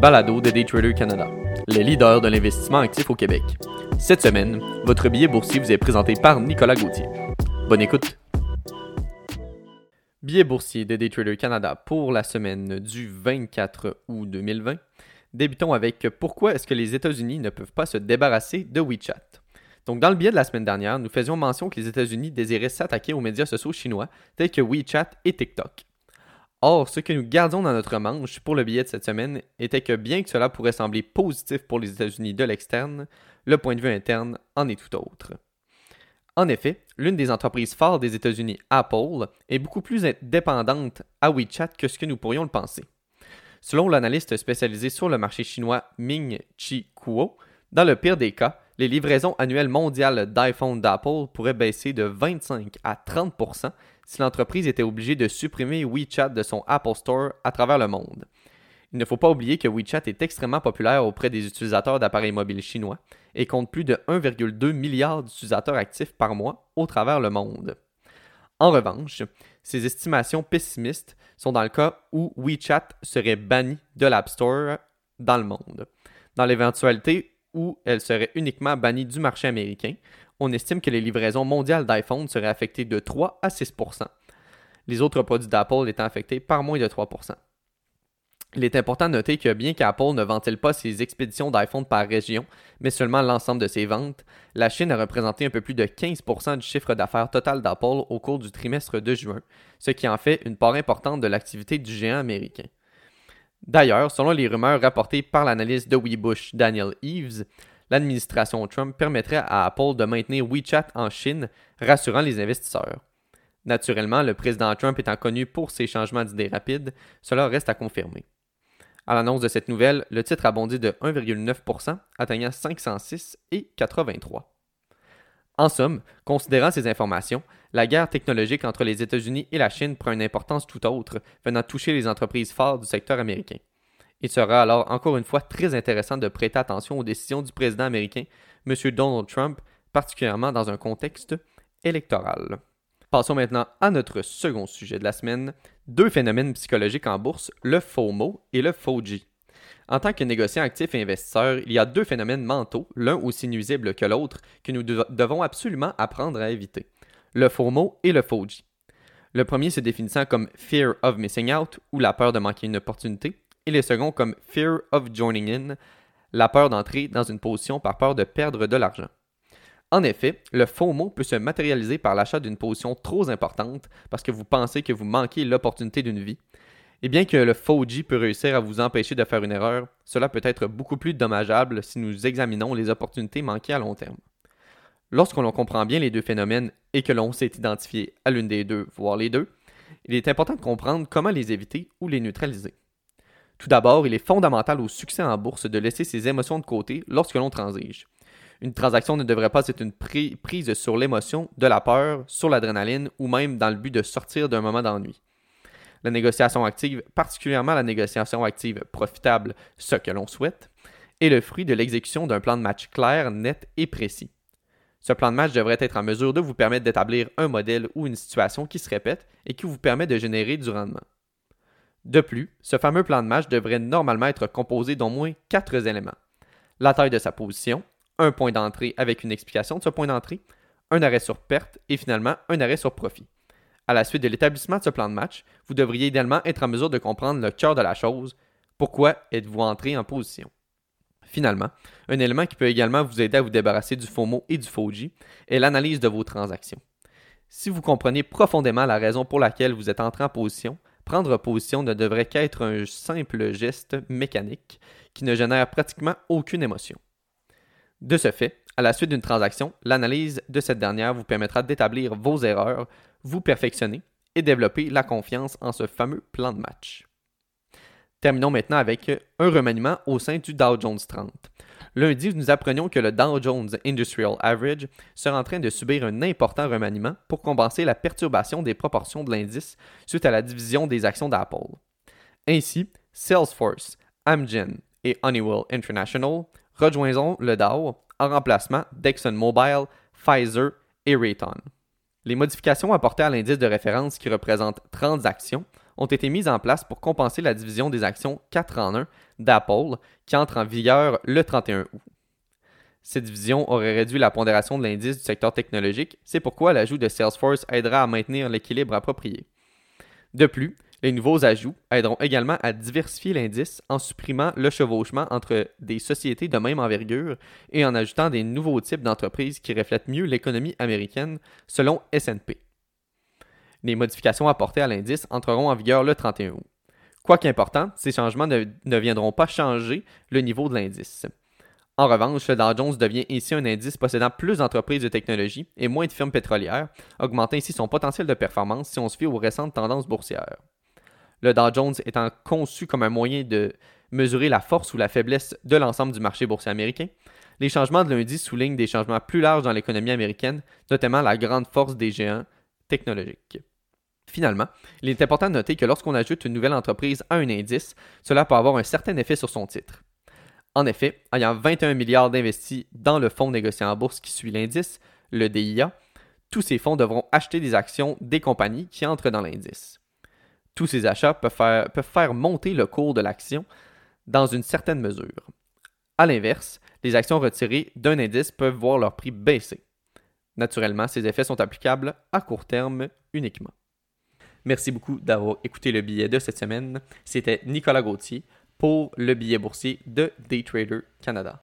balado de Daytrader Canada, le leader de l'investissement actif au Québec. Cette semaine, votre billet boursier vous est présenté par Nicolas Gauthier. Bonne écoute! Billet boursier de Daytrader Canada pour la semaine du 24 août 2020. Débutons avec pourquoi est-ce que les États-Unis ne peuvent pas se débarrasser de WeChat? Donc, dans le billet de la semaine dernière, nous faisions mention que les États-Unis désiraient s'attaquer aux médias sociaux chinois tels que WeChat et TikTok. Or, ce que nous gardions dans notre manche pour le billet de cette semaine était que bien que cela pourrait sembler positif pour les États-Unis de l'externe, le point de vue interne en est tout autre. En effet, l'une des entreprises phares des États-Unis, Apple, est beaucoup plus dépendante à WeChat que ce que nous pourrions le penser. Selon l'analyste spécialisé sur le marché chinois Ming Chi Kuo, dans le pire des cas, les livraisons annuelles mondiales d'iPhone d'Apple pourraient baisser de 25 à 30 si l'entreprise était obligée de supprimer WeChat de son Apple Store à travers le monde. Il ne faut pas oublier que WeChat est extrêmement populaire auprès des utilisateurs d'appareils mobiles chinois et compte plus de 1,2 milliard d'utilisateurs actifs par mois au travers le monde. En revanche, ces estimations pessimistes sont dans le cas où WeChat serait banni de l'App Store dans le monde. Dans l'éventualité où elle serait uniquement bannie du marché américain, on estime que les livraisons mondiales d'iPhone seraient affectées de 3 à 6% les autres produits d'Apple étant affectés par moins de 3% il est important de noter que bien qu'Apple ne ventile pas ses expéditions d'iPhone par région, mais seulement l'ensemble de ses ventes, la Chine a représenté un peu plus de 15% du chiffre d'affaires total d'Apple au cours du trimestre de juin, ce qui en fait une part importante de l'activité du géant américain. D'ailleurs, selon les rumeurs rapportées par l'analyste de WeBush Daniel Eves, l'administration Trump permettrait à Apple de maintenir WeChat en Chine, rassurant les investisseurs. Naturellement, le président Trump étant connu pour ses changements d'idées rapides, cela reste à confirmer. À l'annonce de cette nouvelle, le titre a bondi de 1,9%, atteignant 506 et 83. En somme, considérant ces informations, la guerre technologique entre les États-Unis et la Chine prend une importance tout autre, venant toucher les entreprises phares du secteur américain. Il sera alors encore une fois très intéressant de prêter attention aux décisions du président américain, M. Donald Trump, particulièrement dans un contexte électoral. Passons maintenant à notre second sujet de la semaine, deux phénomènes psychologiques en bourse, le FOMO et le FOGI. En tant que négociant actif et investisseur, il y a deux phénomènes mentaux, l'un aussi nuisible que l'autre, que nous devons absolument apprendre à éviter. Le FOMO et le FOGI. Le premier se définissant comme Fear of Missing Out ou la peur de manquer une opportunité, et le second comme Fear of Joining In, la peur d'entrer dans une position par peur de perdre de l'argent. En effet, le FOMO peut se matérialiser par l'achat d'une position trop importante parce que vous pensez que vous manquez l'opportunité d'une vie. Et bien que le FOGI peut réussir à vous empêcher de faire une erreur, cela peut être beaucoup plus dommageable si nous examinons les opportunités manquées à long terme. Lorsqu'on comprend bien les deux phénomènes et que l'on s'est identifié à l'une des deux, voire les deux, il est important de comprendre comment les éviter ou les neutraliser. Tout d'abord, il est fondamental au succès en bourse de laisser ses émotions de côté lorsque l'on transige. Une transaction ne devrait pas être une prise sur l'émotion, de la peur, sur l'adrénaline ou même dans le but de sortir d'un moment d'ennui. La négociation active, particulièrement la négociation active profitable, ce que l'on souhaite, est le fruit de l'exécution d'un plan de match clair, net et précis. Ce plan de match devrait être en mesure de vous permettre d'établir un modèle ou une situation qui se répète et qui vous permet de générer du rendement. De plus, ce fameux plan de match devrait normalement être composé d'au moins quatre éléments. La taille de sa position, un point d'entrée avec une explication de ce point d'entrée, un arrêt sur perte et finalement un arrêt sur profit. À la suite de l'établissement de ce plan de match, vous devriez également être en mesure de comprendre le cœur de la chose. Pourquoi êtes-vous entré en position? Finalement, un élément qui peut également vous aider à vous débarrasser du FOMO et du FOGI est l'analyse de vos transactions. Si vous comprenez profondément la raison pour laquelle vous êtes entré en position, prendre position ne devrait qu'être un simple geste mécanique qui ne génère pratiquement aucune émotion. De ce fait, à la suite d'une transaction, l'analyse de cette dernière vous permettra d'établir vos erreurs, vous perfectionner et développer la confiance en ce fameux plan de match. Terminons maintenant avec un remaniement au sein du Dow Jones 30. Lundi, nous apprenions que le Dow Jones Industrial Average serait en train de subir un important remaniement pour compenser la perturbation des proportions de l'indice suite à la division des actions d'Apple. Ainsi, Salesforce, Amgen et Honeywell International Rejoignons le Dow en remplacement d'ExxonMobil, Pfizer et Raytheon. Les modifications apportées à l'indice de référence qui représente 30 actions ont été mises en place pour compenser la division des actions 4 en 1 d'Apple qui entre en vigueur le 31 août. Cette division aurait réduit la pondération de l'indice du secteur technologique, c'est pourquoi l'ajout de Salesforce aidera à maintenir l'équilibre approprié. De plus, les nouveaux ajouts aideront également à diversifier l'indice en supprimant le chevauchement entre des sociétés de même envergure et en ajoutant des nouveaux types d'entreprises qui reflètent mieux l'économie américaine selon SP. Les modifications apportées à l'indice entreront en vigueur le 31 août. Quoi qu'important, ces changements ne, viendront pas changer le niveau de l'indice. En revanche, le Dow Jones devient ici un indice possédant plus d'entreprises de technologie et moins de firmes pétrolières, augmentant ainsi son potentiel de performance si on se fie aux récentes tendances boursières. Le Dow Jones étant conçu comme un moyen de mesurer la force ou la faiblesse de l'ensemble du marché boursier américain, les changements de lundi soulignent des changements plus larges dans l'économie américaine, notamment la grande force des géants technologiques. Finalement, il est important de noter que lorsqu'on ajoute une nouvelle entreprise à un indice, cela peut avoir un certain effet sur son titre. En effet, ayant 21 milliards d'investis dans le fonds négocié en bourse qui suit l'indice, le DIA, tous ces fonds devront acheter des actions des compagnies qui entrent dans l'indice. Tous ces achats peuvent faire, monter le cours de l'action dans une certaine mesure. A l'inverse, les actions retirées d'un indice peuvent voir leur prix baisser. Naturellement, ces effets sont applicables à court terme uniquement. Merci beaucoup d'avoir écouté le billet de cette semaine. C'était Nicolas Gauthier pour le billet boursier de Daytrader Canada.